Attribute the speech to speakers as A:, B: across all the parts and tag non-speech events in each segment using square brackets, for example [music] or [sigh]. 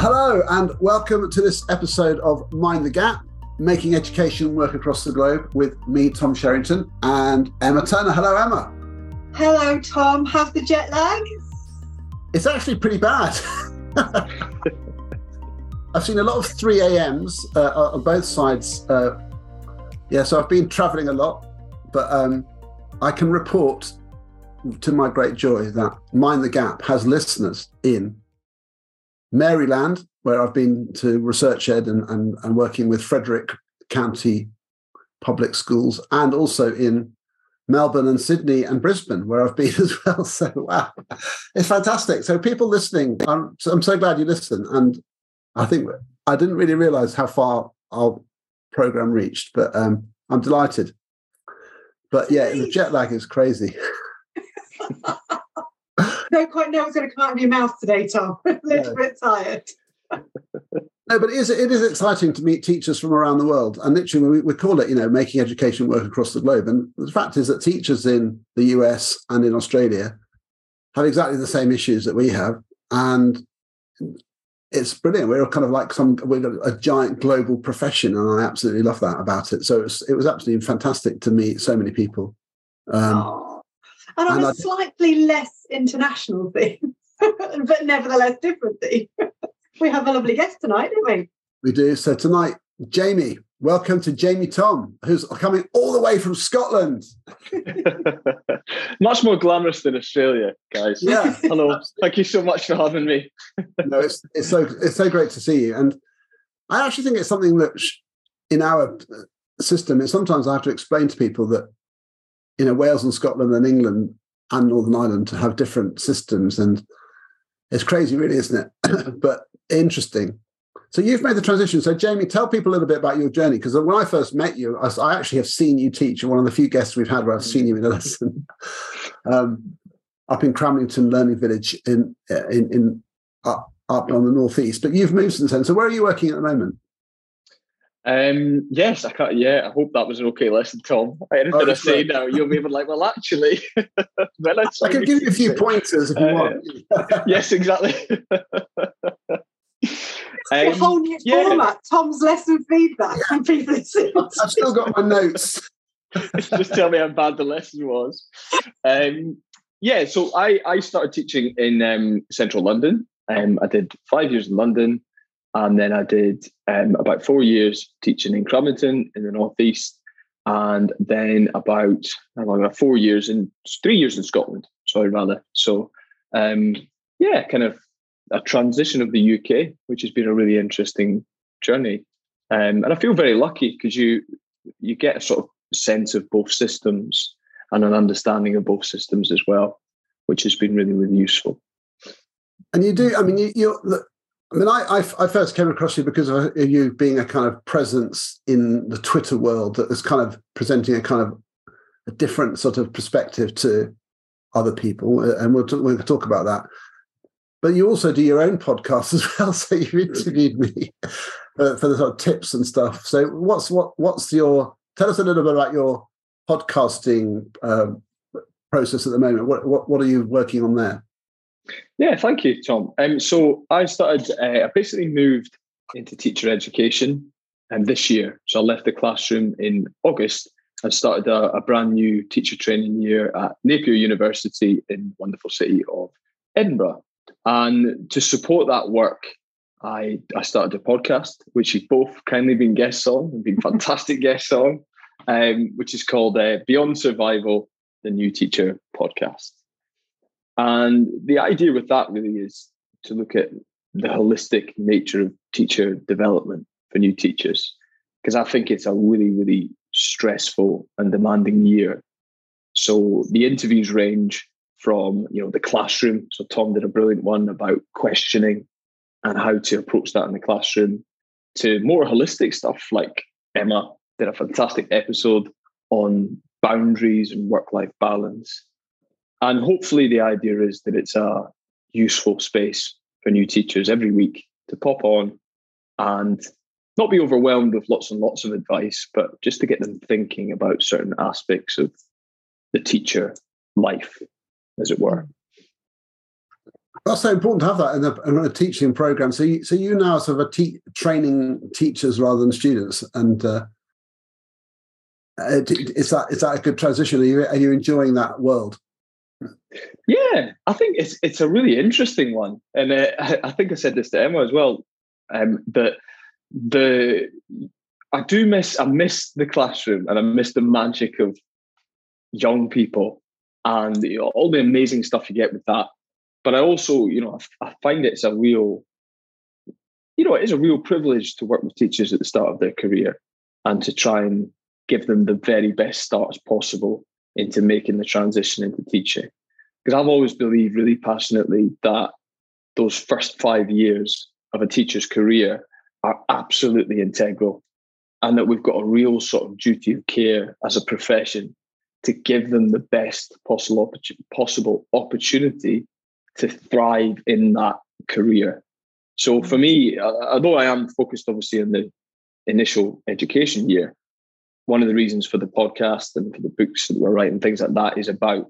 A: Hello, and welcome to this episode of Mind the Gap, making education work across the globe with me, Tom Sherrington, and Emma Turner. Hello, Emma.
B: Hello, Tom. How's the jet lag?
A: It's actually pretty bad. [laughs] I've seen a lot of 3 a.m.s uh, on both sides. Uh, yeah, so I've been traveling a lot, but um, I can report to my great joy that Mind the Gap has listeners in Maryland, where I've been to researchED and, and, and working with Frederick County Public Schools, and also in Melbourne and Sydney and Brisbane, where I've been [laughs] as well. So, wow, it's fantastic. So, people listening, I'm, I'm so glad you listen. And I think I didn't really realize how far our program reached, but um, I'm delighted. But yeah, the jet lag is crazy. [laughs]
B: Don't quite know what's going to come out of your mouth today, Tom. [laughs] a little yeah. bit tired. [laughs]
A: no, but it is, it is exciting to meet teachers from around the world. And literally, we, we call it, you know, making education work across the globe. And the fact is that teachers in the US and in Australia have exactly the same issues that we have. And it's brilliant. We're kind of like some we're a giant global profession, and I absolutely love that about it. So it was, it was absolutely fantastic to meet so many people. Um.
B: And on and a I, slightly less international thing, [laughs] but nevertheless different thing, [laughs] we have a lovely guest tonight, don't we?
A: We do. So tonight, Jamie, welcome to Jamie Thom, who's coming all the way from Scotland. [laughs]
C: much more glamorous than Australia, guys. Yeah. Hello. Absolutely. Thank you so much for having me.
A: no, it's it's so it's so great to see you. And I actually think it's something that in our uh, system, is sometimes I have to explain to people that you know Wales and Scotland and England and Northern Ireland to have different systems, and it's crazy, really, isn't it? [coughs] but interesting. So you've made the transition. So Jamie, tell people a little bit about your journey because when I first met you, I, I, actually have seen you teach. One of the few guests we've had where I've seen you in a [laughs] lesson um, up in Cramlington Learning Village in in, in up, up on the northeast. But you've moved since then. So where are you working at the moment?
C: Um, yes, I can't. Yeah, I hope that was an okay lesson, Tom. Anything oh, I say now, you'll be even like, well, actually, [laughs]
A: well, I can give you a few pointers if you uh, want. [laughs]
C: yes, exactly.
B: Um, a whole new yeah. format. Tom's lesson feedback from people.
A: I've still got my notes. [laughs]
C: Just tell me how bad the lesson was. Um, yeah, so I I started teaching in um, central London. Um, I did five years in London, and then I did um, about four years teaching in Cramlington in the northeast, and then about know, four years and three years in Scotland. Sorry, rather. So um, yeah, kind of a transition of the UK, which has been a really interesting journey. Um, and I feel very lucky because you you get a sort of sense of both systems and an understanding of both systems as well, which has been really really useful.
A: And you do, I mean, you, you I mean, I, I, I first came across you because of you being a kind of presence in the Twitter world that was kind of presenting a kind of a different sort of perspective to other people, and we'll talk, we'll talk about that but you also do your own podcast [laughs] as well. So you interviewed me for, for the sort of tips and stuff. So what's what what's your tell us a little bit about your podcasting uh, process at the moment. What, what what are you working on there?
C: Yeah, thank you, Tom. Um, so I started. Uh, I basically moved into teacher education, um, this year, so I left the classroom in August and started a, a brand new teacher training year at Napier University in wonderful city of Edinburgh. And to support that work, I, I started a podcast, which you've both kindly been guests on and been [laughs] fantastic guests on, um, which is called uh, Beyond Survival, the New Teacher Podcast. And the idea with that really is to look at the holistic nature of teacher development for new teachers, because I think it's a really, really stressful and demanding year. So the interviews range from you know the classroom. So Tom did a brilliant one about questioning and how to approach that in the classroom, to more holistic stuff like Emma did a fantastic episode on boundaries and work-life balance. And hopefully the idea is that it's a useful space for new teachers every week to pop on and not be overwhelmed with lots and lots of advice, but just to get them thinking about certain aspects of the teacher life as it were.
A: That's so important to have that in a, in a teaching program. So, you, so you now sort of te- training teachers rather than students, and uh, is that is that a good transition? Are you are you enjoying that world?
C: Yeah, I think it's it's a really interesting one, and uh, I think I said this to Emma as well. Um, that the I do miss I miss the classroom and I miss the magic of young people and you know, all the amazing stuff you get with that. But I also, you know, I, I find it's a real, you know, it is a real privilege to work with teachers at the start of their career and to try and give them the very best starts possible into making the transition into teaching. Because I've always believed really passionately that those first five years of a teacher's career are absolutely integral and that we've got a real sort of duty of care as a profession to give them the best possible possible opportunity to thrive in that career. So for mm-hmm. me, although I am focused obviously on the initial education year, one of the reasons for the podcast and for the books that we're writing, things like that, is about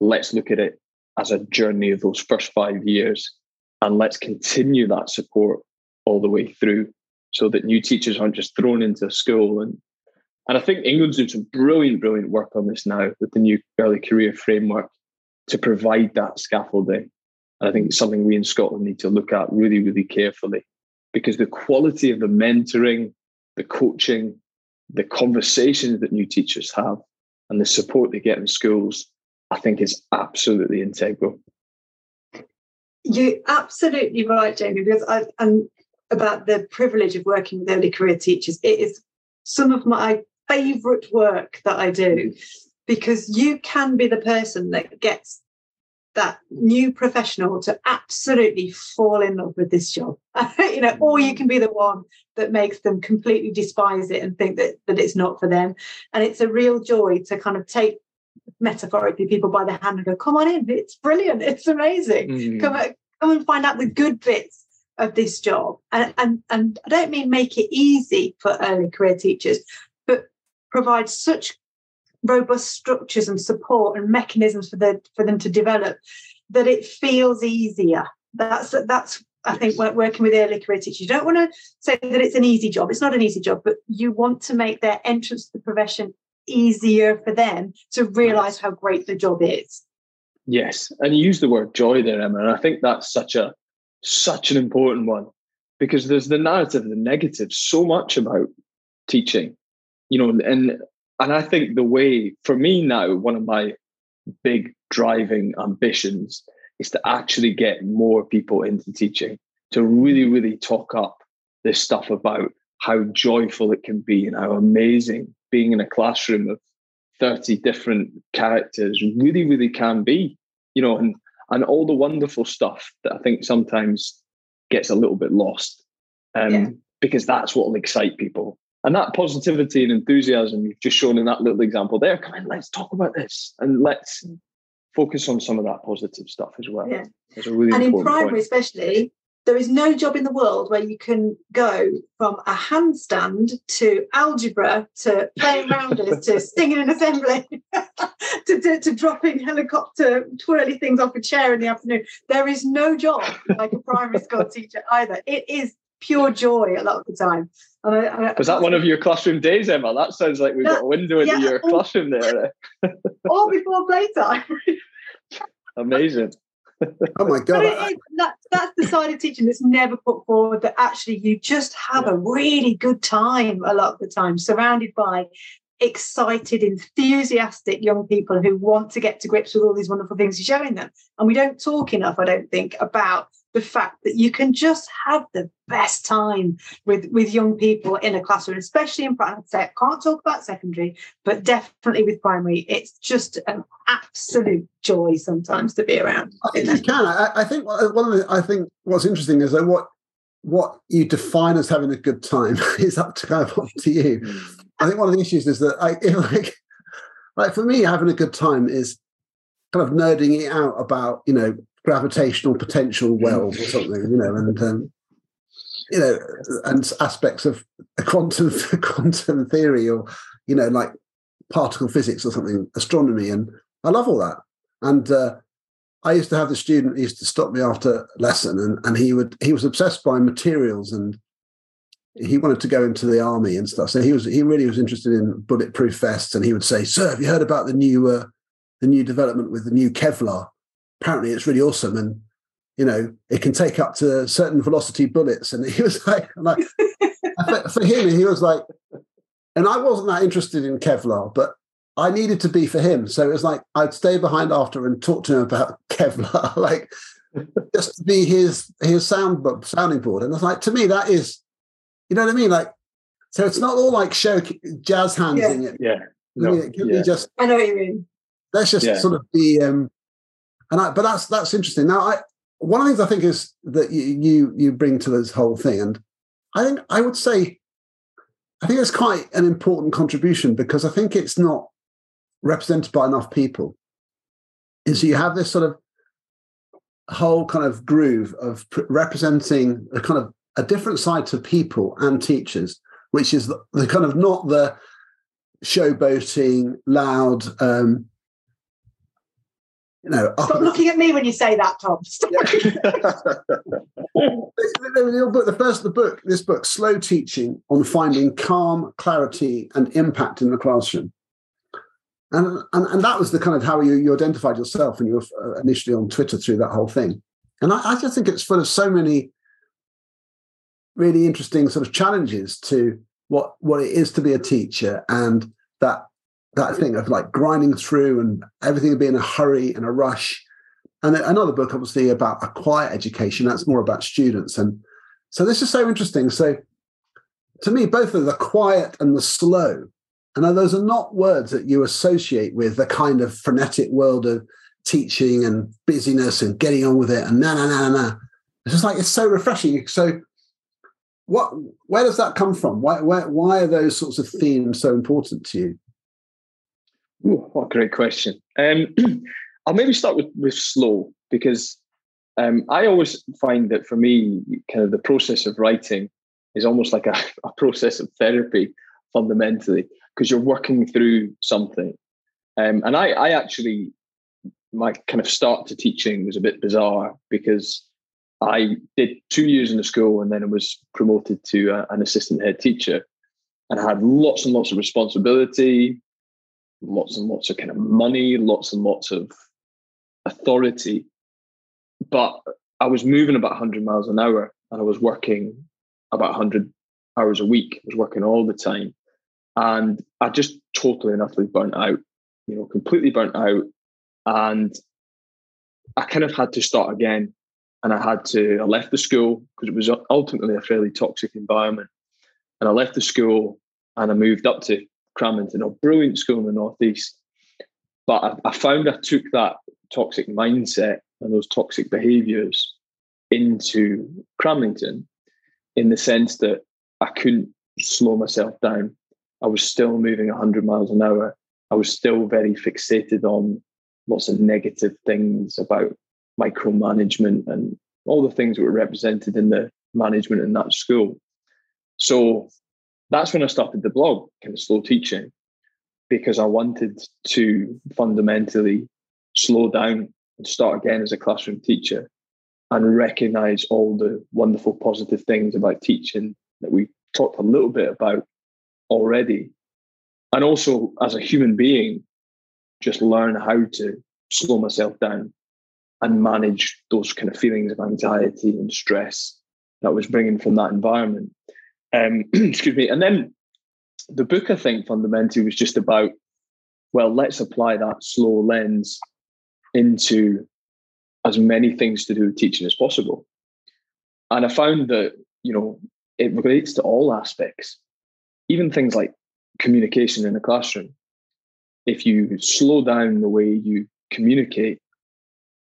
C: let's look at it as a journey of those first five years and let's continue that support all the way through so that new teachers aren't just thrown into a school and and I think England's doing some brilliant, brilliant work on this now with the new early career framework to provide that scaffolding. And I think it's something we in Scotland need to look at really, really carefully because the quality of the mentoring, the coaching, the conversations that new teachers have, and the support they get in schools, I think is absolutely integral.
B: You're absolutely right, Jamie, because I, and about the privilege of working with early career teachers. It is some of my favorite work that I do because you can be the person that gets that new professional to absolutely fall in love with this job [laughs] you know or you can be the one that makes them completely despise it and think that that it's not for them and it's a real joy to kind of take metaphorically people by the hand and go come on in it's brilliant it's amazing mm. come, come and find out the good bits of this job. And, and, and I don't mean make it easy for early career teachers, but provide such robust structures and support and mechanisms for the for them to develop that it feels easier. That's that's I think working with early career teachers, you don't want to say that it's an easy job. It's not an easy job, but you want to make their entrance to the profession easier for them to realize how great the job is.
C: Yes. And you use the word joy there, Emma. And I think that's such a such an important one because there's the narrative, the negative, so much about teaching, you know, and and I think the way for me now, one of my big driving ambitions is to actually get more people into teaching, to really, really talk up this stuff about how joyful it can be and how amazing being in a classroom of 30 different characters really, really can be. You know, and and all the wonderful stuff that I think sometimes gets a little bit lost um, yeah. because that's what will excite people. And that positivity and enthusiasm you've just shown in that little example there, come on, let's talk about this and let's focus on some of that positive stuff as well.
B: Yeah. Really and in primary, point. especially, there is no job in the world where you can go from a handstand to algebra to playing rounders to [laughs] singing an assembly [laughs] to, to, to, dropping helicopter twirly things off a chair in the afternoon. There is no job like a primary school [laughs] teacher either. It is pure joy a lot of the time.
C: And I, I, Was that one of your classroom days, Emma? That sounds like we've that, got a window into yeah, your all, classroom there. [laughs] [laughs]
B: all before playtime.
C: Amazing
A: oh my god!
B: Is, that, that's the side of teaching that's never put forward. That actually you just have a really good time a lot of the time, surrounded by excited, enthusiastic young people who want to get to grips with all these wonderful things you're showing them. And we don't talk enough, I don't think, about the fact that you can just have the best time with with young people in a classroom, especially in primary. I can't talk about secondary, but definitely with primary, it's just an absolute joy sometimes to be around.
A: I think you can. I, I, think one of the, I think what's interesting is that what what you define as having a good time [laughs] is up to kind of up to you. Hmm. I think one of the issues is that I [laughs] like like for me having a good time is kind of nerding it out about you know gravitational potential wells or something, you know, and um, you know, and aspects of quantum [laughs] quantum theory or you know, like particle physics or something, astronomy, and I love all that. And uh, I used to have the student used to stop me after lesson, and and he would he was obsessed by materials and he wanted to go into the army and stuff. So he was he really was interested in bulletproof vests, and he would say, "Sir, have you heard about the new uh, the new development with the new Kevlar? Apparently, it's really awesome, and you know it can take up to certain velocity bullets." And he was [laughs] like, like for, for him, he was like, and I wasn't that interested in Kevlar, but I needed to be for him. So it was like I'd stay behind after and talk to him about [laughs] Kevlar, like just to be his his sound sounding board. And it's like to me that is you know what I mean? Like, so it's not all like show jazz hands
C: yeah.
A: in it.
C: Yeah.
A: No, I mean, it can yeah. be just.
B: I know what you mean.
A: Let's just yeah. sort of be. um and I, but that's that's interesting. Now, I one of the things I think is that you you you bring to this whole thing, and I think I would say, I think it's quite an important contribution because I think it's not represented by enough people. Is you have this sort of whole kind of groove of representing a kind of a different side to people and teachers, which is the, the kind of not the showboating, loud, um, you know.
B: Stop looking at me when you say that, Tom. [laughs]
A: the first the book, this book, Slow Teaching on Finding Calm, Clarity, and Impact in the Classroom. And, and, and that was the kind of how you, you identified yourself and you were uh, initially on Twitter through that whole thing. And I, I just think it's full of so many really interesting sort of challenges to what what it is to be a teacher and that that thing of like grinding through and everything being a hurry and a rush. And another book obviously about a quiet education that's more about students. And so this is so interesting. So to me both of the quiet and the slow and those are not words that you associate with the kind of frenetic world of teaching and busyness and getting on with it and na na na na it's just like it's so refreshing. So what where does that come from? Why why why are those sorts of themes so important to you?
C: Ooh, what a great question. Um, [clears throat] I'll maybe start with with slow because um, I always find that for me, kind of the process of writing is almost like a, [laughs] a process of therapy fundamentally because you're working through something. Um, and I, I actually, my kind of start to teaching was a bit bizarre because I did two years in the school and then I was promoted to uh, an assistant head teacher and I had lots and lots of responsibility, lots and lots of kind of money, lots and lots of authority. But I was moving about 100 miles an hour and I was working about 100 hours a week. I was working all the time. And I just totally and utterly burnt out, you know, completely burnt out. And I kind of had to start again and I had to, I left the school because it was ultimately a fairly toxic environment. And I left the school and I moved up to Cramlington, a brilliant school in the Northeast. But I, I found I took that toxic mindset and those toxic behaviors into Cramlington in the sense that I couldn't slow myself down. I was still moving 100 miles an hour. I was still very fixated on lots of negative things about micromanagement and all the things that were represented in the management in that school. So that's when I started the blog, kind of slow teaching, because I wanted to fundamentally slow down and start again as a classroom teacher and recognize all the wonderful positive things about teaching that we talked a little bit about already. And also, as a human being, just learn how to slow myself down and manage those kind of feelings of anxiety and stress that was bringing from that environment. Um, [clears throat] excuse me. And then the book, I think, fundamentally was just about, well, let's apply that slow lens into as many things to do with teaching as possible. And I found that, you know, it relates to all aspects, even things like communication in a classroom. If you slow down the way you communicate,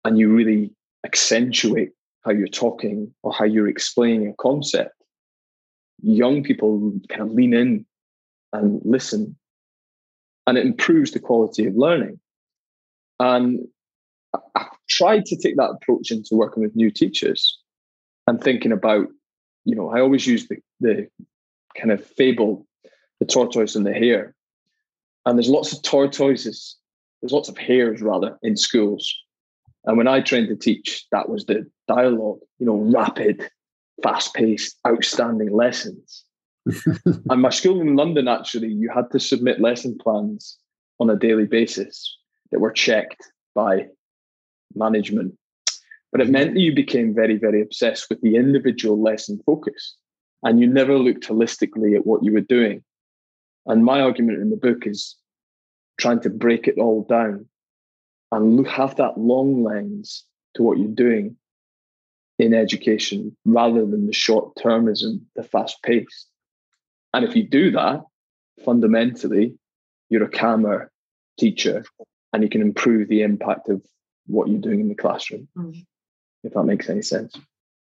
C: and you really accentuate how you're talking or how you're explaining a concept, young people kind of lean in and listen. And it improves the quality of learning. And I've tried to take that approach into working with new teachers and thinking about, you know, I always use the, the kind of fable, the tortoise and the hare. And there's lots of tortoises, there's lots of hares rather in schools And when I trained to teach, that was the dialogue, you know, rapid, fast paced, outstanding lessons. [laughs] and my school in London, actually, you had to submit lesson plans on a daily basis that were checked by management. But it meant that you became very, very obsessed with the individual lesson focus and you never looked holistically at what you were doing. And my argument in the book is trying to break it all down and look, have that long lens to what you're doing in education rather than the short termism, the fast pace. And if you do that, fundamentally, you're a calmer teacher and you can improve the impact of what you're doing in the classroom, mm. if that makes any sense.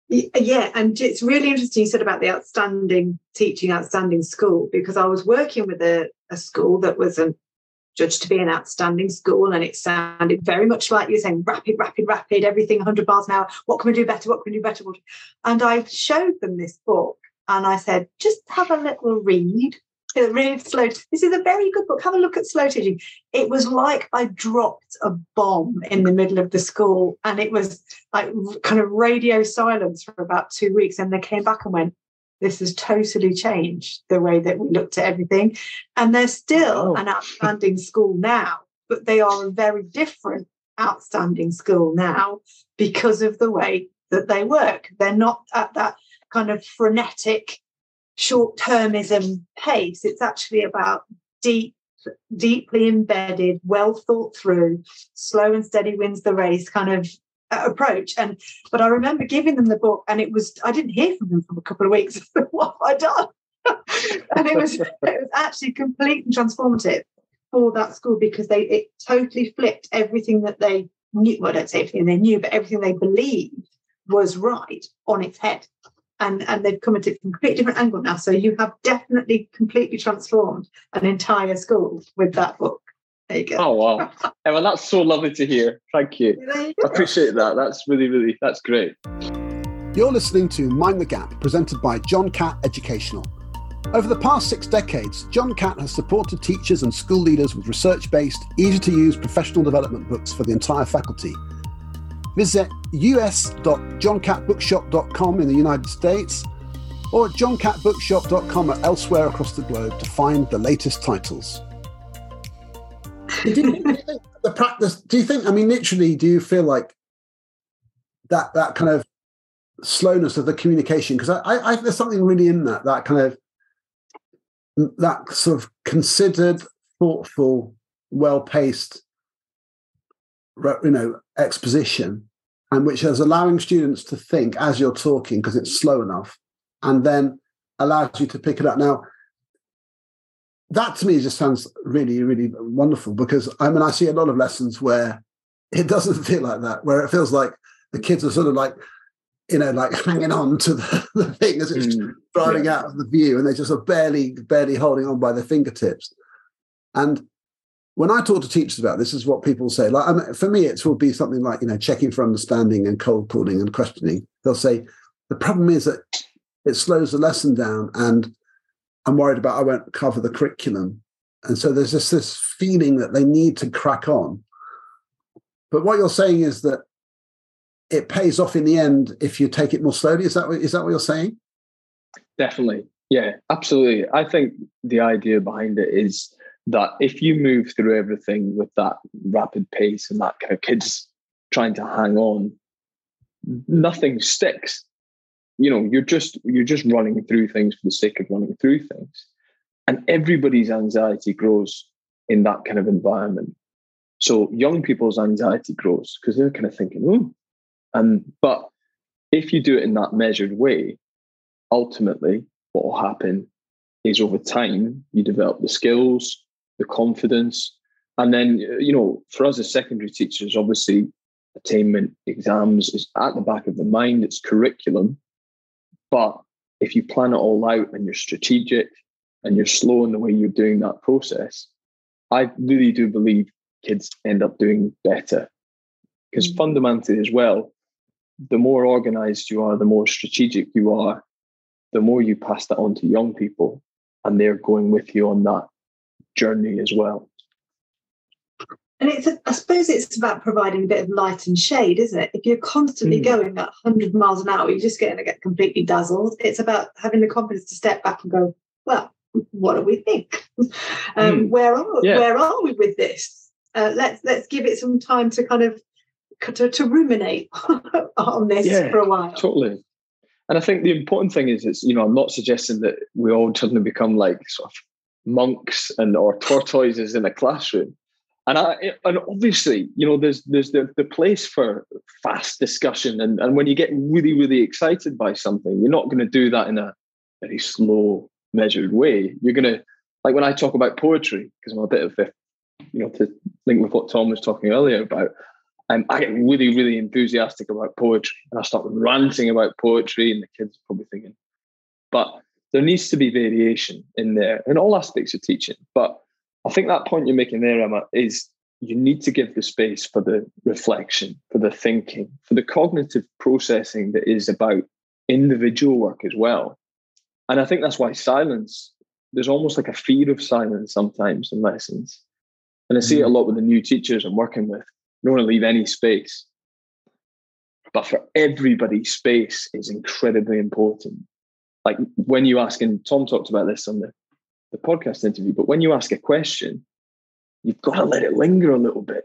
B: Yeah, and it's really interesting you said about the outstanding teaching, outstanding school, because I was working with a, a school that was a judged to be an outstanding school, and it sounded very much like you're saying rapid, rapid, rapid, everything 100 miles an hour. What can we do better? What can we do better? And I showed them this book, and I said, just have a little read It read slow. This is a very good book. Have a look at slow teaching. It was like I dropped a bomb in the middle of the school, and it was like kind of radio silence for about two weeks. And they came back and went, "This has totally changed the way that we looked at everything." And they're still oh. an outstanding school now, but they are a very different outstanding school now because of the way that they work. They're not at that kind of frenetic short termism pace. It's actually about deep, deeply embedded, well thought through, slow and steady wins the race kind of Uh, approach. And but I remember giving them the book, and it was I didn't hear from them for a couple of weeks. [laughs] what have I done? [laughs] and it was it was actually completely transformative for that school because they it totally flipped everything that they knew. Well, I don't say everything they knew, but everything they believed was right on its head and, and they've come at it from a completely different angle now. So you have definitely completely transformed an entire school with that book. There you go.
C: Oh wow, Emma, that's so lovely to hear. Thank you. you I appreciate that. That's really, really, that's great.
A: You're listening to Mind the Gap, presented by John Catt Educational. Over the past six decades, John Catt has supported teachers and school leaders with research based, easy to use professional development books for the entire faculty Visit us.johncattbookshop.com in the United States or at johncattbookshop.com or elsewhere across the globe to find the latest titles. Do, you think [laughs] the practice? Do you think? I mean, literally, do you feel like that that kind of slowness of the communication? Because I, I, I, there's something really in that that kind of mm, that sort of considered, thoughtful, well paced you know exposition and which is allowing students to think as you're talking because it's slow enough and then allows you to pick it up now that to me just sounds really really wonderful because i mean i see a lot of lessons where it doesn't feel like that where it feels like the kids are sort of like you know like [laughs] hanging on to the, [laughs] the thing as it's mm, driving yeah. out of the view and they're just barely barely holding on by their fingertips and when I talk to teachers about this, is what people say. Like I mean, for me, it will be something like you know checking for understanding and cold calling and questioning. They'll say the problem is that it slows the lesson down, and I'm worried about I won't cover the curriculum, and so there's just this feeling that they need to crack on. But what you're saying is that it pays off in the end if you take it more slowly. Is that what, is that what you're saying?
C: Definitely, yeah, absolutely. I think the idea behind it is that if you move through everything with that rapid pace and that kind of kids trying to hang on, nothing sticks. You know, you're just you're just running through things for the sake of running through things. And everybody's anxiety grows in that kind of environment. So young people's anxiety grows because they're kind of thinking, oh, and um, but if you do it in that measured way, ultimately what will happen is over time you develop the skills, the confidence. And then, uh, you know, for us as secondary teachers, obviously, attainment exams is at the back of the mind, it's curriculum. But if you plan it all out and you're strategic and you're slow in the way you're doing that process, I really do believe kids end up doing better. Because mm-hmm. fundamentally, as well, the more organized you are, the more strategic you are, the more you pass that on to young people, and they're going with you on that journey as well.
B: And it's, I suppose it's about providing a bit of light and shade, isn't it? If you're constantly mm. going at 100 miles an hour, you're just going to get completely dazzled. It's about having the confidence to step back and go, well, what do we think? [laughs] um, mm. Where are yeah. where are we with this? Uh, let's let's give it some time to kind of to, to ruminate [laughs] on this yeah, for a while.
C: Totally. And I think the important thing is, it's you know, I'm not suggesting that we all suddenly become like sort of monks and or tortoises in a classroom. And I and obviously, you know, there's there's the, the place for fast discussion. And, and when you get really, really excited by something, you're not going to do that in a very slow, measured way. You're gonna like when I talk about poetry, because I'm a bit of a you know, to link with what Tom was talking earlier about, um, I get really, really enthusiastic about poetry and I start ranting about poetry, and the kids are probably thinking, but there needs to be variation in there in all aspects of teaching. But I think that point you're making there, Emma, is you need to give the space for the reflection, for the thinking, for the cognitive processing that is about individual work as well. And I think that's why silence, there's almost like a fear of silence sometimes in lessons. And I see it a mm. lot with the new teachers I'm working with. I don't want to leave any space. But for everybody, space is incredibly important. Like when you ask, and Tom talked about this on the, the podcast interview, but when you ask a question, you've got to let it linger a little bit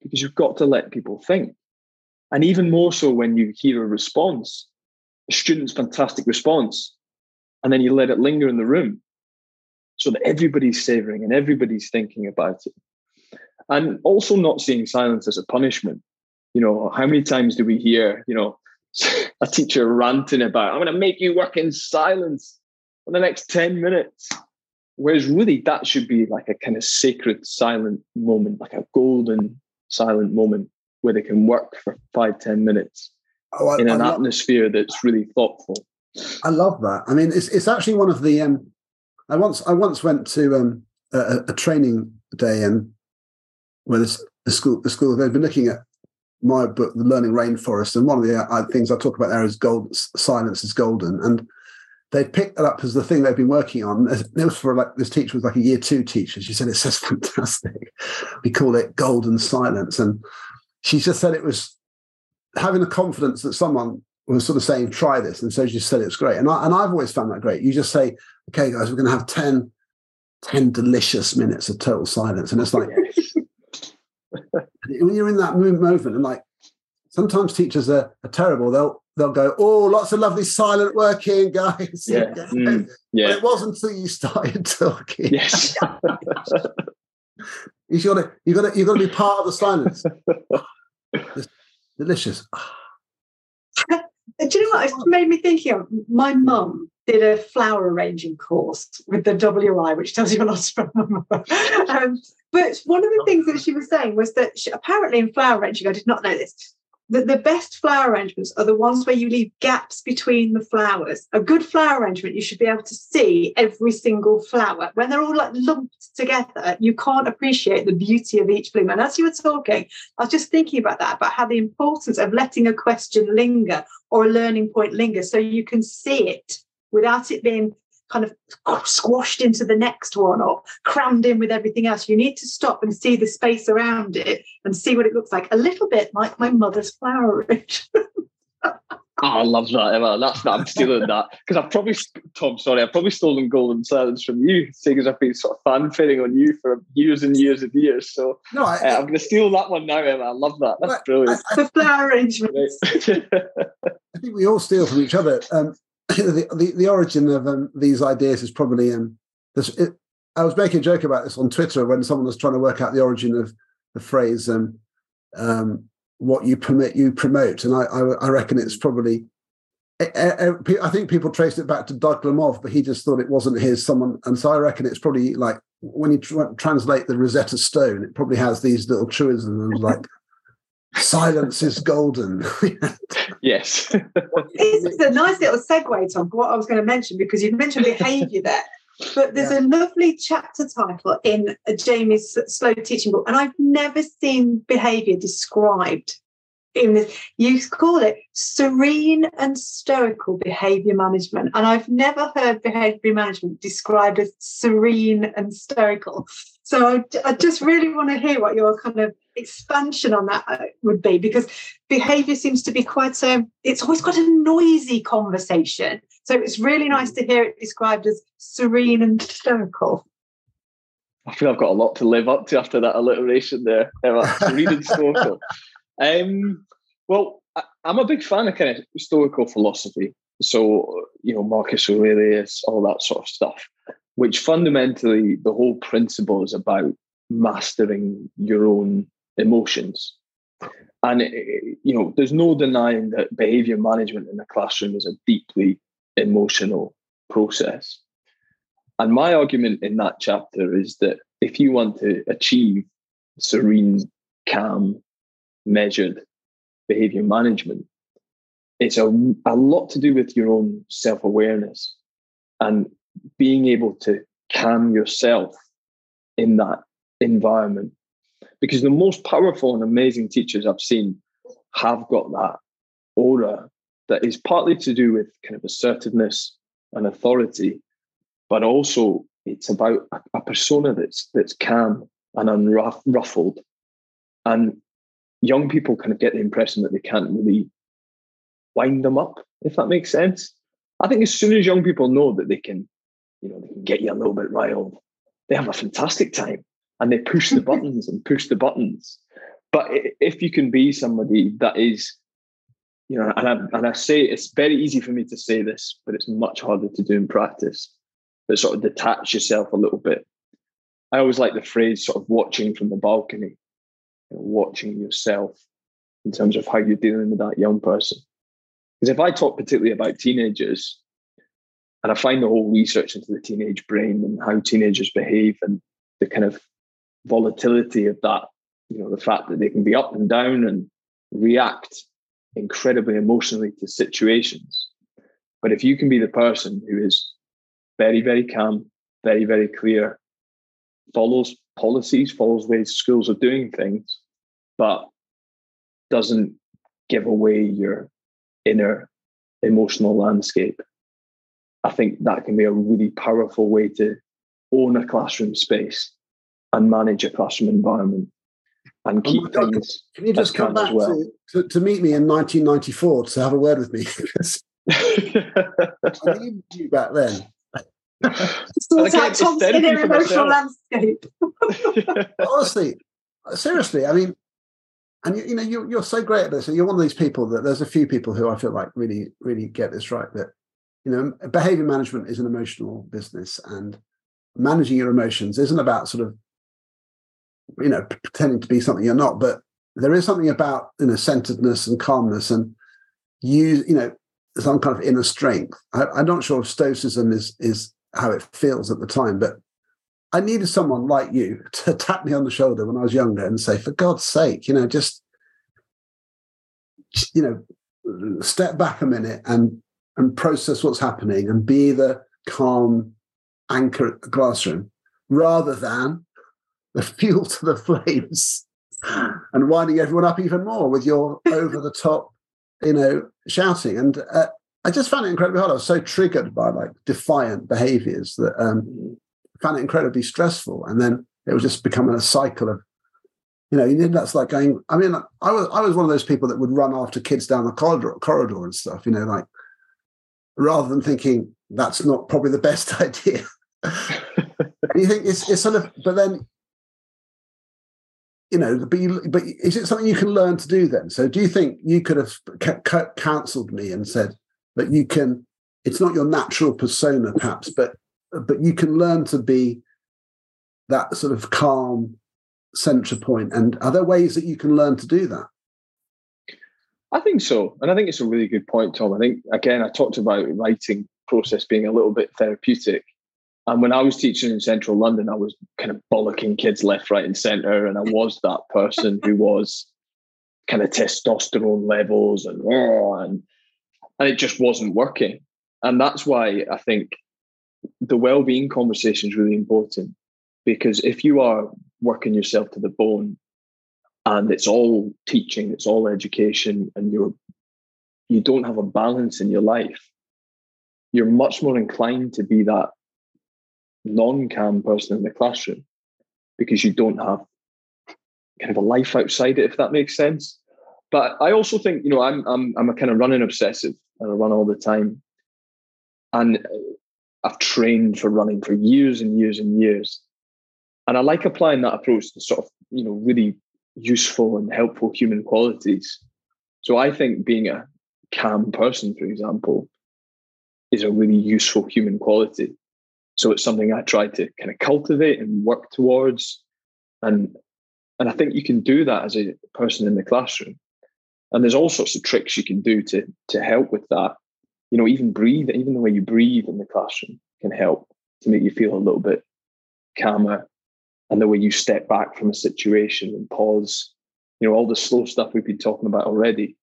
C: because you've got to let people think. And even more so when you hear a response, a student's fantastic response, and then you let it linger in the room so that everybody's savoring and everybody's thinking about it and also not seeing silence as a punishment. You know, how many times do we hear, you know, [laughs] a teacher ranting about, I'm going to make you work in silence for the next 10 minutes. Whereas really that should be like a kind of sacred silent moment, like a golden silent moment where they can work for five, ten minutes oh, I, in an I atmosphere that's really thoughtful.
A: I love that. I mean, it's, it's actually one of the, um, I once, I once went to um, a, a training day and where the, the school the school they've been looking at my book, The Learning Rainforest, and one of the uh, things I talk about there is gold. Silence is golden, and they picked that up as the thing they've been working on. It was for like this teacher was like a year two teacher. She said it says [laughs] fantastic. We call it golden silence, and she just said it was having the confidence that someone was sort of saying, "Try this," and so she said it was great. And I and I've always found that great. You just say, "Okay, guys, we're going to have 10, 10 delicious minutes of total silence," and it's like [laughs] when you're in that movement and like sometimes teachers are, are, terrible they'll they'll go oh lots of lovely silent working [laughs] guys.
C: Yeah, [laughs] mm, yeah.
A: But it wasn't until you started [laughs] talking.
C: Yes.
A: You got to you got to you got to be part of the silence. Delicious. [sighs]
B: Do you know what? It made me think of my mum did a flower arranging course with the WI, which tells you a lot about my mother. Um, but one of the things that she was saying was that she, apparently in flower arranging, I did not know this, that the best flower arrangements are the ones where you leave gaps between the flowers. A good flower arrangement, you should be able to see every single flower. When they're all like lumped together, you can't appreciate the beauty of each bloom. And as you were talking, I was just thinking about that, about how the importance of letting a question linger or a learning point linger so you can see it without it being kind of squashed into the next one or crammed in with everything else. You need to stop and see the space around it and see what it looks like. A little bit like my mother's flower arrangement. [laughs]
C: Oh, I love that, Emma. That's that. I'm stealing that because I've probably, Tom, sorry, I've probably stolen golden silence from you, seeing as I've been sort of fanfaring on you for years and years and years. So no, I, am going to steal that one now, Emma. I love that. That's brilliant.
B: I, I, the flower arrangement. [laughs]
A: I think we all steal from each other. Um, [coughs] the, the, the origin of um, these ideas is probably um, this. It, I was making a joke about this on Twitter when someone was trying to work out the origin of the phrase um, um, "what you permit, you promote," and I, I, I reckon it's probably. I think people traced it back to Doug Lemov, but he just thought it wasn't his. Someone, and so I reckon it's probably like when you tr- translate the Rosetta Stone, it probably has these little truisms like silence is golden.
C: yes.
B: this is a nice little segue, Tom, for what I was going to mention, because you mentioned behaviour there. But there's yeah. a lovely chapter title in Jamie's slow teaching book, and I've never seen behaviour described in this. You call it serene and stoical behavior management. And I've never heard behavior management described as serene and stoical. So I, I just really want to hear what your kind of expansion on that uh, would be because behavior seems to be quite a, it's always quite a noisy conversation. So it's really nice to hear it described as serene and stoical.
C: I feel I've got a lot to live up to after that alliteration there. Serene and stoical. [laughs] Um, well, I, am a big fan of kind of Stoical philosophy. So, you know, Marcus Aurelius, all that sort of stuff, which fundamentally the whole principle is about mastering your own emotions. And, you know, there's no denying that behavior management in the classroom is a deeply emotional process. And my argument in that chapter is that if you want to achieve serene, calm, measured behavior management, it's a, a lot to do with your own self awareness and being able to calm yourself in that environment. Because the most powerful and amazing teachers I've seen have got that aura that is partly to do with kind of assertiveness and authority, but also it's about a, persona that's that's calm and unruffled. And young people kind of get the impression that they can't really wind them up, if that makes sense. I think as soon as young people know that they can, you know, they can get you a little bit riled, they have a fantastic time and they push the [laughs] buttons and push the buttons. But if you can be somebody that is, you know, and I, and I say it's very easy for me to say this, but it's much harder to do in practice, but sort of detach yourself a little bit. I always like the phrase sort of watching from the balcony watching yourself in terms of how you're dealing with that young person. Because if I talk particularly about teenagers, and I find the whole research into the teenage brain and how teenagers behave and the kind of volatility of that, you know, the fact that they can be up and down and react incredibly emotionally to situations. But if you can be the person who is very, very calm, very, very clear, follows policies, follows ways schools are doing things, but doesn't give away your inner emotional landscape. I think that can be a really powerful way to own a classroom space and manage a classroom environment and keep oh God, things.
A: Can you just come back well. to, to, to, meet me in 1994 to have a word with me? [laughs] [laughs] I needed you back then.
B: Sorts out Tom's inner emotional landscape. [laughs]
A: Honestly, seriously, I mean, and you, you know, you're, you're so great at this. You're one of these people that there's a few people who I feel like really, really get this right. That you know, behavior management is an emotional business, and managing your emotions isn't about sort of you know pretending to be something you're not, but there is something about you know centeredness and calmness and you you know some kind of inner strength. I, am not sure if stoicism is is how it feels at the time. But I needed someone like you [laughs] to tap me on the shoulder when I was younger and say, for God's sake, you know, just, you know, step back a minute and and process what's happening and be the calm anchor at the classroom rather than [laughs] the fuel to the flames and winding everyone up even more with your [laughs] over the top, you know, shouting. And uh, I just found it incredibly hard. I was so triggered by like defiant behaviors that um, found it incredibly stressful. And then it was just becoming a cycle of, you know, you need that's like going. I mean, I was I was one of those people that would run after kids down the corridor, corridor and stuff. You know, like rather than thinking that's not probably the best [laughs] idea. you think it's it's sort of, but then you know, but you, but is it something you can learn to do then? So do you think you could have counseled me and said, that you can it's not your natural persona perhaps but but you can learn to be that sort of calm center point. And are there ways that you can learn to do that?
C: I think so. And i think it's a really good point tom. I think again i talked about writing process being a little bit therapeutic. And when i was teaching in central london i was kind of bollocking kids left right and center and i was that person who was kind of testosterone levels and oh, and and it just wasn't working. And that's why I think the well-being conversation is really important because if you are working yourself to the bone and it's all teaching, it's all education, and you're you don't have a balance in your life, you're much more inclined to be that non-calm person in the classroom because you don't have kind of a life outside it, if that makes sense. But I also think, you know, I'm I'm I'm a kind of running obsessive I run all the time. And uh, I've trained for running for years and years and years. And I like applying that approach to sort of, you know, really useful and helpful human qualities. So I think being a calm person, for example, is a really useful human quality. So it's something I try to kind of cultivate and work towards. And and I think you can do that as a person in the classroom. And there's all sorts of tricks you can do to to help with that. You know, even breathe, even the way you breathe in the classroom can help to make you feel a little bit calmer. And the way you step back from a situation and pause, you know, all the slow stuff we've been talking about already.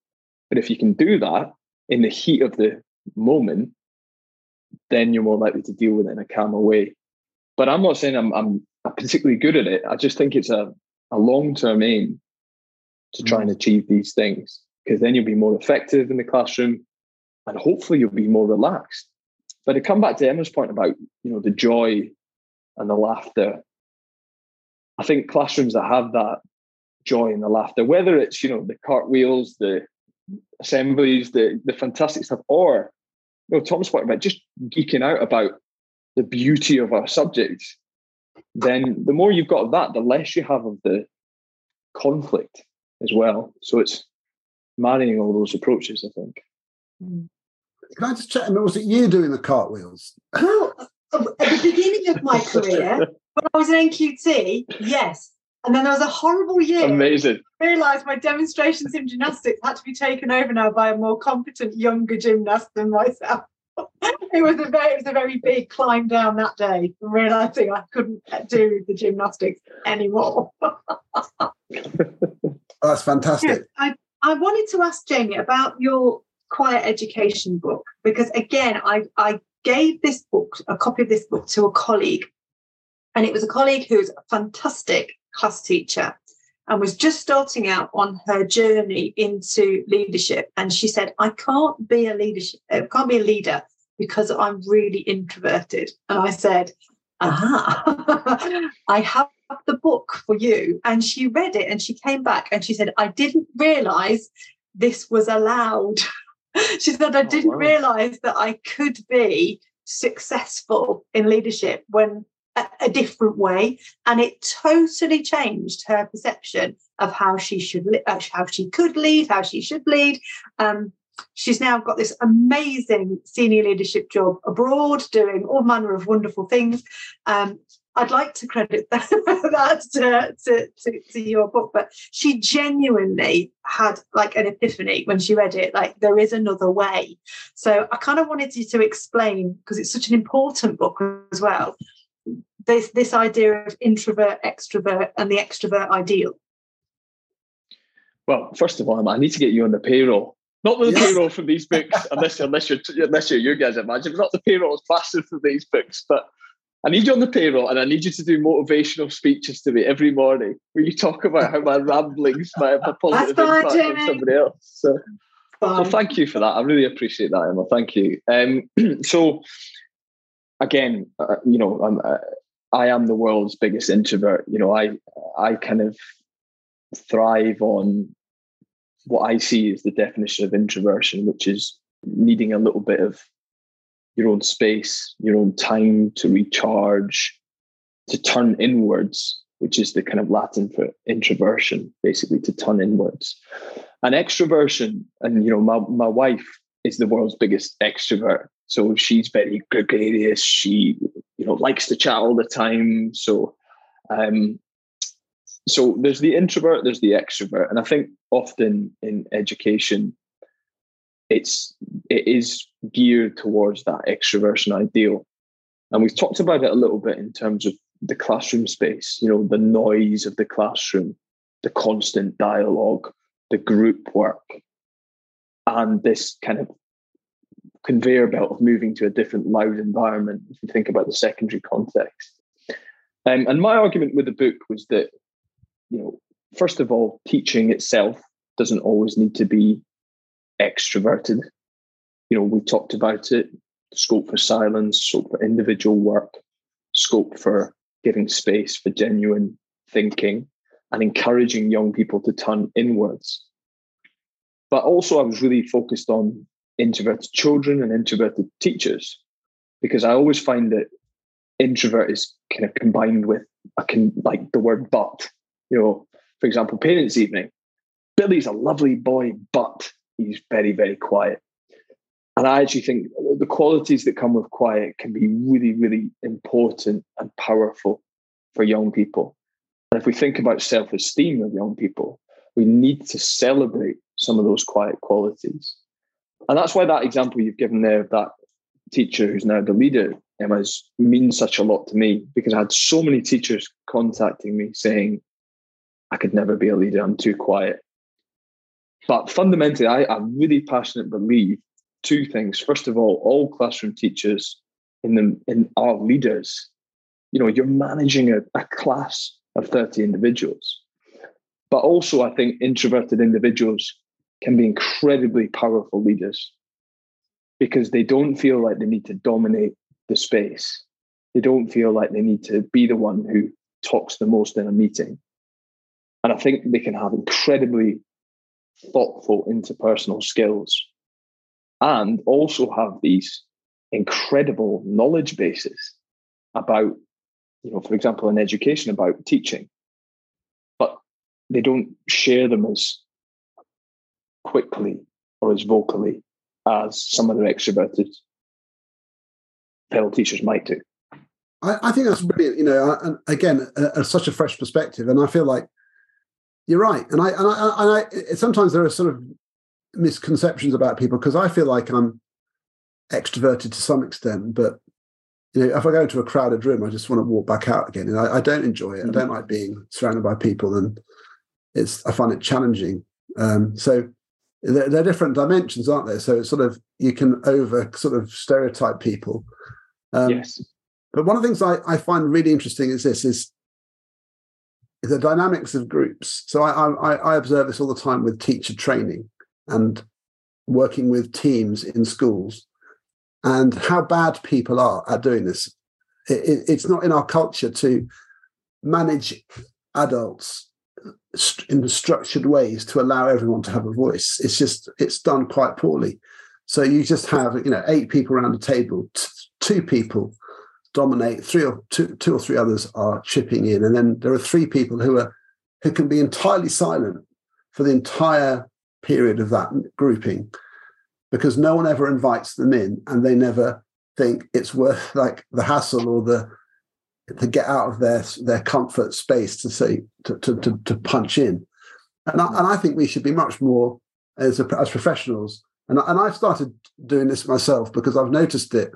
C: But if you can do that in the heat of the moment, then you're more likely to deal with it in a calmer way. But I'm not saying I'm, I'm particularly good at it. I just think it's a, a long term aim to try and mm. achieve these things because then you'll be more effective in the classroom and hopefully you'll be more relaxed. But to come back to Emma's point about you know the joy and the laughter, I think classrooms that have that joy and the laughter, whether it's you know the cartwheels, the assemblies, the the fantastic stuff, or you know, Tom's point about just geeking out about the beauty of our subjects, then the more you've got of that, the less you have of the conflict as well. So it's marrying all those approaches, I think. Hmm.
A: Can I just check? I mean, was it you doing the cartwheels?
B: Well, at the beginning of my career, when I was in NQT, yes. And then there was a horrible year.
C: Amazing.
B: I realised my demonstrations in gymnastics had to be taken over now by a more competent younger gymnast than myself. [laughs] it was a very, it was a very big climb down that day, realising I couldn't do the gymnastics anymore. [laughs] [laughs]
A: That's fantastic.
B: I, I wanted to ask Jamie about your quiet education book because again, I, I gave this book, a copy of this book to a colleague. And it was a colleague who's a fantastic class teacher and was just starting out on her journey into leadership. And she said, I can't be a leadership, I uh, can't be a leader because I'm really introverted. And I said, aha, [laughs] I have the book for you. And she read it and she came back and she said, I didn't realize this was allowed. [laughs] she said, I oh, didn't wow. realize that I could be successful in leadership when a, a, different way. And it totally changed her perception of how she should, uh, how she could lead, how she should lead. Um, she's now got this amazing senior leadership job abroad, doing all manner of wonderful things. Um, I'd like to credit that, [laughs] that to, to, to, to, your book, but she genuinely had like an epiphany when she read it. Like, there is another way. So, I kind of wanted you to explain because it's such an important book as well. This this idea of introvert, extrovert, and the extrovert ideal.
C: Well, first of all, I need to get you on the payroll. Not the yes. payroll for these books, unless unless you're unless you're you guys imagine. Not the payroll is massive for these books, but I need you on the payroll and I need you to do motivational speeches to me every morning where you talk about how my ramblings might have a positive impact on somebody else. So, so, thank you for that. I really appreciate that, Emma. Thank you. Um, [clears throat] so again, uh, you know, I'm, uh, I am the world's biggest introvert. You know, I I kind of thrive on what I see as the definition of introversion, which is needing a little bit of your own space, your own time to recharge, to turn inwards, which is the kind of Latin for introversion, basically to turn inwards. And extroversion, and you know, my, my wife is the world's biggest extrovert. So she's very gregarious. She, you know, likes to chat all the time. So um, so there's the introvert, there's the extrovert. And I think often in education, it's it is geared towards that extroversion ideal. And we've talked about it a little bit in terms of the classroom space, you know, the noise of the classroom, the constant dialogue, the group work, and this kind of conveyor belt of moving to a different loud environment if you think about the secondary context. Um, and my argument with the book was that, you know, first of all, teaching itself doesn't always need to be extroverted. You know, we talked about it scope for silence, scope for individual work, scope for giving space for genuine thinking and encouraging young people to turn inwards. But also, I was really focused on introverted children and introverted teachers because I always find that introvert is kind of combined with like the word but. You know, for example, parents' evening. Billy's a lovely boy, but he's very, very quiet. And I actually think the qualities that come with quiet can be really, really important and powerful for young people. And if we think about self esteem of young people, we need to celebrate some of those quiet qualities. And that's why that example you've given there of that teacher who's now the leader, Emma, means such a lot to me because I had so many teachers contacting me saying, I could never be a leader, I'm too quiet. But fundamentally, I, I really passionate believe two things. First of all, all classroom teachers in the in are leaders. You know, you're managing a, a class of 30 individuals. But also, I think introverted individuals can be incredibly powerful leaders because they don't feel like they need to dominate the space. They don't feel like they need to be the one who talks the most in a meeting. And I think they can have incredibly thoughtful interpersonal skills and also have these incredible knowledge bases about, you know, for example, in education about teaching, but they don't share them as quickly or as vocally as some of their extroverted fellow teachers might do.
A: I, I think that's brilliant. You know, and again, a, a, such a fresh perspective, and I feel like you're right. And I and I, and I sometimes there are sort of misconceptions about people because I feel like I'm extroverted to some extent, but you know, if I go into a crowded room, I just want to walk back out again, and I, I don't enjoy it. Mm-hmm. I don't like being surrounded by people, and it's I find it challenging. Um, so there, there, are different dimensions, aren't they? So it's sort of you can over sort of stereotype people.
C: Um, yes.
A: But one of the things I, I find really interesting is this: is the dynamics of groups. So I, I, I observe this all the time with teacher training and working with teams in schools and how bad people are at doing this. It, it, it's not in our culture to manage adults in structured ways to allow everyone to have a voice. It's just it's done quite poorly. So you just have you know eight people around a table, t- two people dominate, three or two, two or three others are chipping in, and then there are three people who are who can be entirely silent for the entire period of that grouping because no one ever invites them in and they never think it's worth [laughs] like the hassle or the to get out of their their comfort space to say to to, to, to punch in. And I, and I think we should be much more as a, as professionals. And and I've started doing this myself because I've noticed it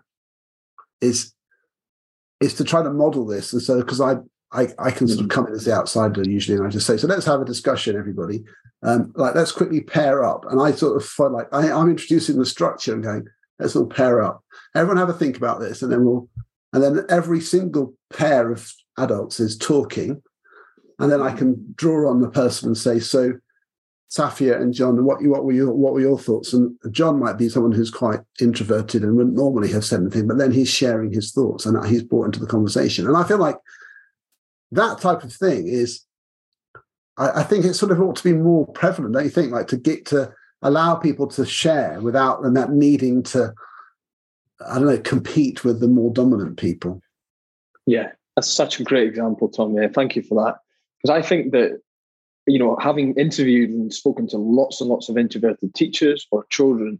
A: is is to try to model this and so because I I, I can sort of come in as the outsider usually, and I just say, so let's have a discussion, everybody. Um, like, let's quickly pair up. And I sort of feel like I, I'm introducing the structure and going, let's all pair up. Everyone have a think about this, and then we'll, and then every single pair of adults is talking, and then I can draw on the person and say, so Safia and John, what what were your what were your thoughts? And John might be someone who's quite introverted and wouldn't normally have said anything, but then he's sharing his thoughts and he's brought into the conversation. And I feel like that type of thing is I, I, think it sort of ought to be more prevalent, don't you think? Like to get to allow people to share without them that needing to, I don't know, compete with the more dominant people.
C: Yeah, that's such a great example, Tom. Yeah, thank you for that. Because I think that, you know, having interviewed and spoken to lots and lots of introverted teachers or children,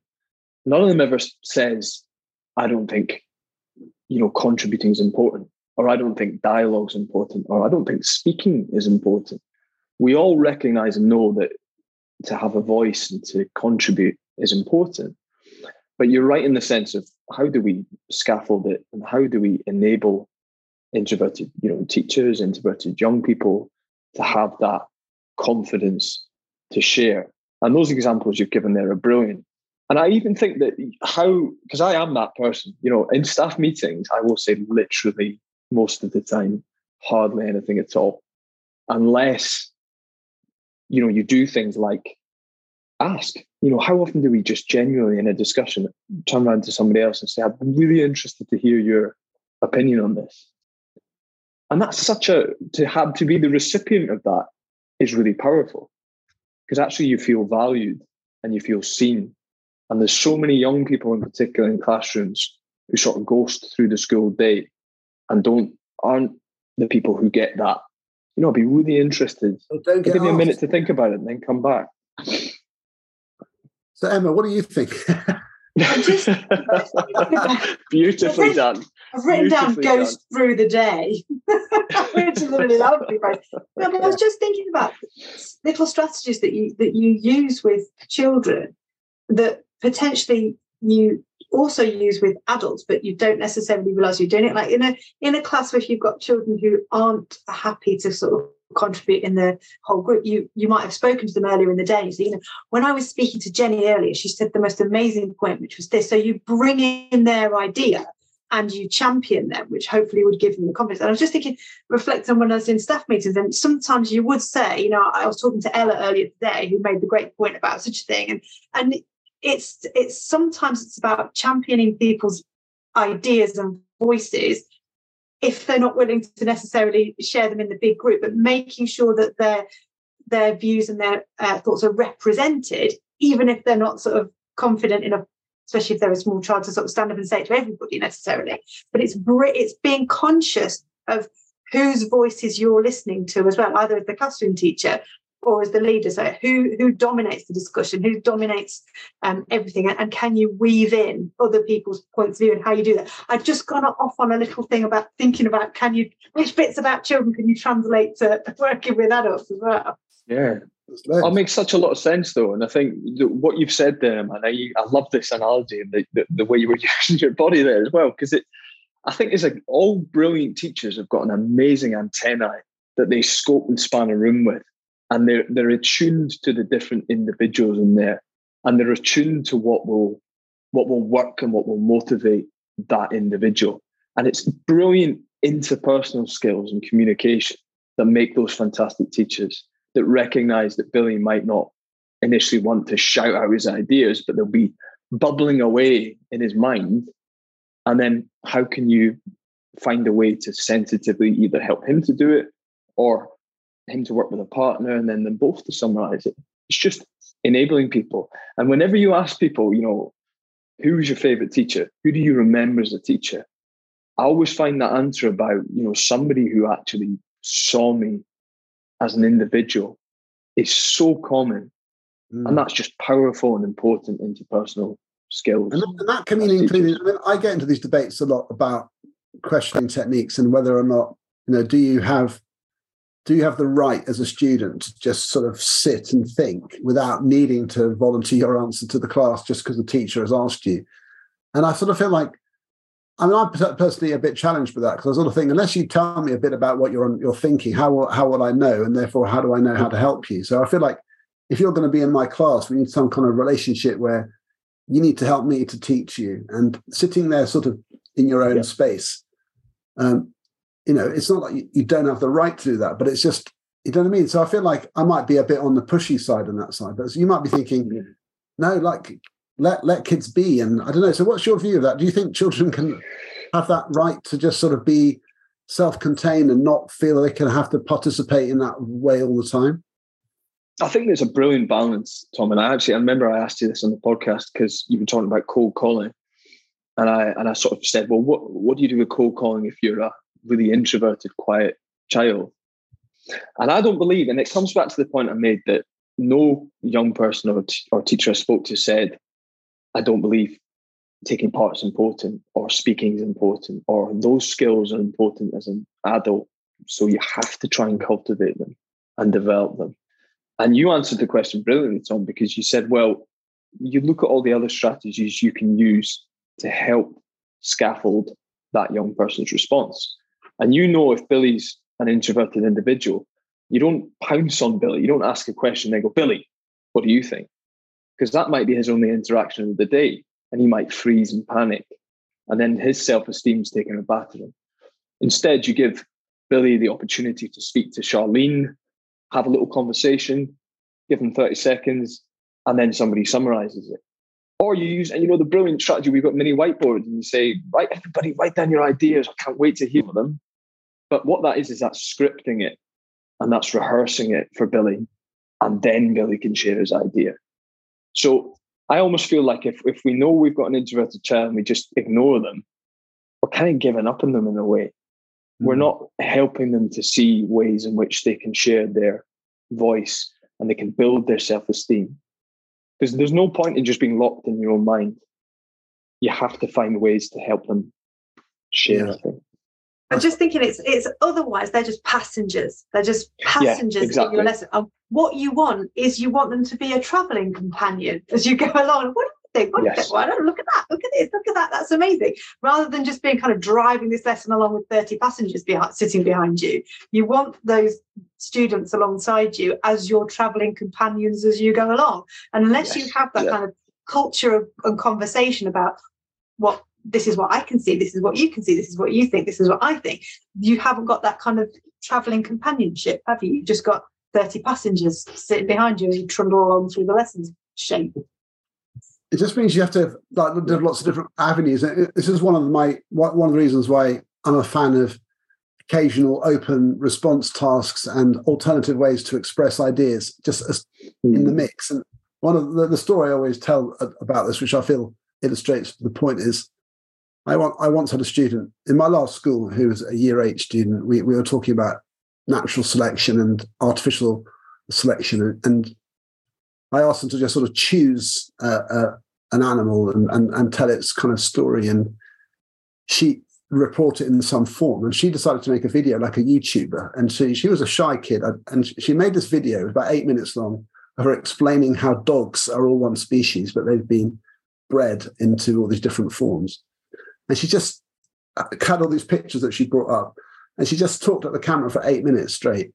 C: none of them ever says, I don't think, you know, contributing is important or I don't think dialogue's important, or I don't think speaking is important. We all recognize and know that to have a voice and to contribute is important. But you're right in the sense of how do we scaffold it and how do we enable introverted, you know, teachers, introverted young people to have that confidence to share. And those examples you've given there are brilliant. And I even think that how, because I am that person, you know, in staff meetings, I will say literally most of the time, hardly anything at all, unless you know, you do things like ask, you know, how often do we just genuinely in a discussion turn around to somebody else and say, I'm really interested to hear your opinion on this? And that's such a, to have to be the recipient of that is really powerful because actually you feel valued and you feel seen. And there's so many young people in particular in classrooms who sort of ghost through the school day and don't aren't the people who get that. You know, I'd be really interested.
A: Don't
C: give me a minute to think about it and then come back.
A: So Emma, what do you think? [laughs] [laughs]
B: just,
C: Beautifully done.
B: I've written down goes through the day, [laughs] which is really lovely but I was just thinking about little strategies that you that you use with children that potentially you also use with adults, but you don't necessarily realize you're doing it. Like in a in a class where you've got children who aren't happy to sort of contribute in the whole group, you you might have spoken to them earlier in the day. So you know, when I was speaking to Jenny earlier, she said the most amazing point, which was this: so you bring in their idea and you champion them, which hopefully would give them the confidence. And I was just thinking, reflect on when I was in staff meetings, and sometimes you would say, you know, I was talking to Ella earlier today, who made the great point about such a thing, and and it's it's sometimes it's about championing people's ideas and voices if they're not willing to necessarily share them in the big group, but making sure that their their views and their uh, thoughts are represented, even if they're not sort of confident enough, especially if they're a small child, to sort of stand up and say it to everybody necessarily. But it's it's being conscious of whose voices you're listening to as well, either as the classroom teacher or as the leader so who who dominates the discussion who dominates um, everything and, and, can you weave in other people's points of view and how you do that? I've just gone off on a little thing about thinking about can you which bits about children can you translate to working with adults as well?
C: Yeah. That makes such a lot of sense though and i think what you've said there man I, I love this analogy and the, the, the way you were [laughs] using your body there as well because it i think it's like all brilliant teachers have got an amazing antenna that they scope and span a room with and they're they're attuned to the different individuals in there and they're attuned to what will what will work and what will motivate that individual. And it's brilliant interpersonal skills and communication that make those fantastic teachers that recognize that billy might not initially want to shout out his ideas but they'll be bubbling away in his mind. And then how can you find a way to sensitively either help him to do it or him to work with a partner and then them both to summarize it. It's just enabling people. And whenever you ask people, you know, who's your favorite teacher? Who do you remember as a teacher? I always find that answer about, you know, somebody who actually saw me as an individual is so common. Mm. And that's just powerful and important interpersonal skills.
A: And, that can mean including, I mean, I get into these debates a lot about questioning techniques and whether or not, you know, do you have do you have the right as a student to just sort of sit and think without needing to volunteer your answer to the class just because the teacher has asked you? And I sort of feel like, I mean, I'm personally a bit challenged with that because I sort of think, unless you tell me a bit about what you're you're thinking, how how will I know? And therefore, how do I know how to help you? So I feel like if you're going to be in my class, we need some kind of relationship where you need to help me to teach you, and sitting there sort of in your own yeah. space. Um, you know, it's not like you, don't have the right to do that, but it's just, you know what I mean? So I feel like I might be a bit on the pushy side on that side, but you might be thinking, yeah. no, like let let kids be. And I don't know. So what's your view of that? Do you think children can have that right to just sort of be self-contained and not feel they can have to participate in that way all the time?
C: I think there's a brilliant balance, Tom. And I actually I remember I asked you this on the podcast because you were talking about cold calling. And I and I sort of said, well, what what do you do with cold calling if you're a really introverted, quiet child. And I don't believe, and it comes back to the point I made that no young person or, t- or teacher I spoke to said, I don't believe taking part is important or speaking is important or those skills are important as an adult. So you have to try and cultivate them and develop them. And you answered the question brilliantly, Tom, because you said, well, you look at all the other strategies you can use to help scaffold that young person's response. And you know if Billy's an introverted individual, you don't pounce on Billy. You don't ask a question and go, Billy, what do you think? Because that might be his only interaction of the day. And he might freeze and panic. And then his self-esteem's taken a battering. Instead, you give Billy the opportunity to speak to Charlene, have a little conversation, give them 30 seconds, and then somebody summarizes it. Or you use, and you know, the brilliant strategy, we've got mini whiteboards and you say, right, everybody, write down your ideas. I can't wait to hear them. But what that is, is that's scripting it and that's rehearsing it for Billy. And then Billy can share his idea. So I almost feel like if, if we know we've got an introverted child and we just ignore them, we're kind of giving up on them in a way. Mm-hmm. We're not helping them to see ways in which they can share their voice and they can build their self esteem. Because there's no point in just being locked in your own mind. You have to find ways to help them share yeah. things.
B: I'm just thinking it's it's otherwise they're just passengers. They're just passengers yeah, exactly. in your lesson. And what you want is you want them to be a traveling companion as you go [laughs] along. What do you think? What yes. do you think? Well, don't look at that. Look at this. Look at that. That's amazing. Rather than just being kind of driving this lesson along with 30 passengers behind, sitting behind you, you want those students alongside you as your traveling companions as you go along. And unless yes. you have that yeah. kind of culture of, and conversation about what this is what I can see, this is what you can see, this is what you think, this is what I think. You haven't got that kind of travelling companionship, have you? You've just got 30 passengers sitting behind you as you trundle along through the lessons shape.
A: It just means you have to like there's lots of different avenues. This is one of my one of the reasons why I'm a fan of occasional open response tasks and alternative ways to express ideas just as in the hmm. mix. And one of the, the story I always tell about this, which I feel illustrates the point, is I, want, I once had a student in my last school who was a year eight student. We, we were talking about natural selection and artificial selection. And, and I asked them to just sort of choose uh, uh, an animal and, and, and tell its kind of story. And she report it in some form. And she decided to make a video like a YouTuber. And she, she was a shy kid. And she made this video, about eight minutes long, of her explaining how dogs are all one species, but they've been bred into all these different forms. And she just had all these pictures that she brought up, and she just talked at the camera for eight minutes straight.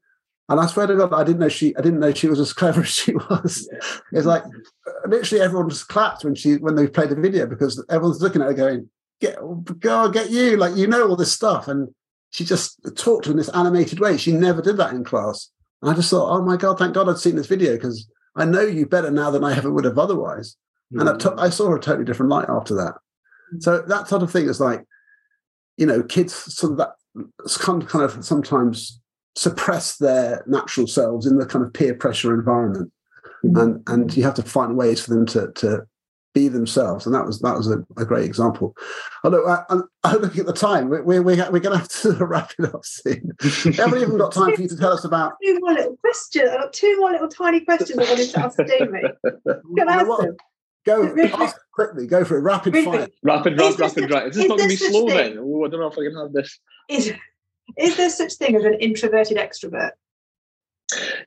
A: And I swear to God, I didn't know she I didn't know she was as [laughs] clever as she was. It's like literally everyone just clapped when she when they played the video because everyone's looking at her going, "Get go get you!" Like you know all this stuff, and she just talked in this animated way. She never did that in class. And I just thought, "Oh my God, thank God I'd seen this video because I know you better now than I ever would have otherwise." Mm-hmm. And I, I saw a totally different light after that. So that sort of thing is like, you know, kids sort of that kind of sometimes suppress their natural selves in the kind of peer pressure environment, mm-hmm. and and you have to find ways for them to to be themselves, and that was that was a, a great example. Although I, [laughs] I'm looking at the time, we're we're, we're going to have to [laughs] wrap it up soon. [laughs] we haven't even got time for you to tell us about
B: two more little questions. I've got two more little tiny questions I wanted to ask Jamie. Can I ask them?
A: Go quickly. Go for it. Rapid fire.
C: Rapid, rapid, rapid, right. Is this not going to be slow thing? then? Oh, I don't know if I can have this.
B: Is, is there such thing as an introverted extrovert?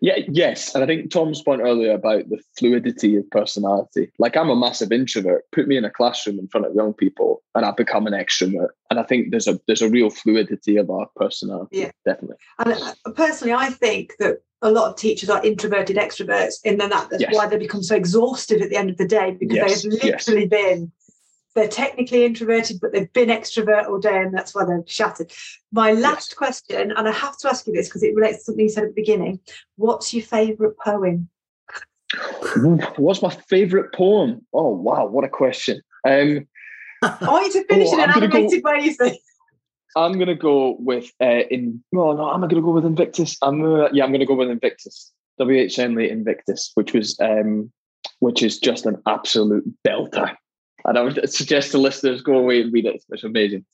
C: Yeah, yes. And I think Tom's point earlier about the fluidity of personality. Like I'm a massive introvert. Put me in a classroom in front of young people and I become an extrovert. And I think there's a there's a real fluidity of our personality. Yeah. Definitely.
B: And uh, personally I think that a lot of teachers are introverted extroverts, and then that, that's yes. why they become so exhausted at the end of the day because yes. they have literally yes. been they're technically introverted, but they've been extrovert all day, and that's why they're shattered. My last question, and I have to ask you this because it relates to something you said at the beginning. What's your favourite poem?
C: What's my favourite poem? Oh wow, what a question! Um,
B: I want you to finish oh, in an animated go, way, you see.
C: I'm gonna go with uh, in. Well, no, I'm gonna go with Invictus. I'm gonna, yeah, I'm gonna go with Invictus. W.H. Henley Invictus, which was um, which is just an absolute belter. And I would suggest to listeners go away and read it. It's amazing.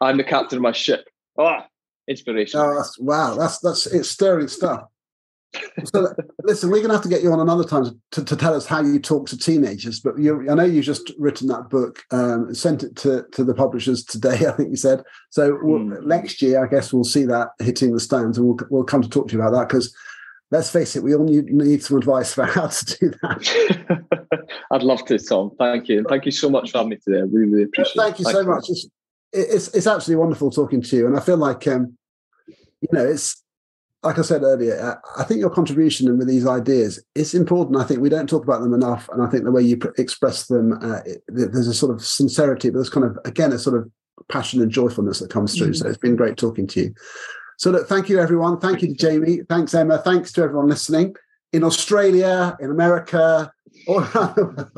C: I'm the captain of my ship. Ah, oh, inspiration.
A: Oh, that's, wow, that's that's it's stirring stuff so listen, we're going to have to get you on another time to, to tell us how you talk to teenagers. But you, I know you've just written that book, um, sent it to, to the publishers today. [laughs] I think you said so. We'll, mm. Next year, I guess we'll see that hitting the stands, and we'll we'll come to talk to you about that because let's face it, we all need, need some advice for [laughs] how to do that. [laughs]
C: I'd love to, Tom. Thank you, and thank you so much for having me today. I really, really appreciate
A: it. Thank you thank so you. much. It's, it's, it's absolutely wonderful talking to you, and I feel like um, you know it's like I said earlier, I think your contribution and with these ideas is important. I think we don't talk about them enough, and I think the way you express them, uh, it, there's a sort of sincerity, but there's kind of again a sort of passion and joyfulness that comes through. Mm-hmm. So it's been great talking to you. So look, thank you everyone. Thank you to Jamie. Thanks Emma. Thanks to everyone listening. in Australia, in America, all around,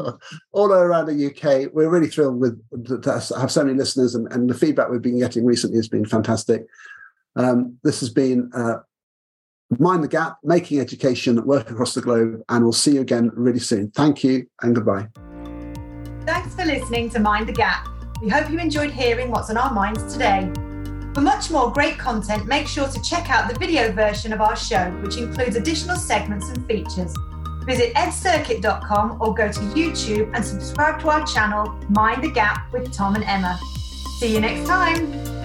A: all around the UK. We're really thrilled with to have so many listeners, and, and the feedback we've been getting recently has been fantastic. Um, this has been uh, Mind the Gap, making education work across the globe, and we'll see you again really soon. Thank you and goodbye.
B: Thanks for listening to Mind the Gap. We hope you enjoyed hearing what's on our minds today. For much more great content, make sure to check out the video version of our show, which includes additional segments and features. Visit edcircuit.com or go to YouTube and subscribe to our channel, Mind the Gap with Tom and Emma. See you next time.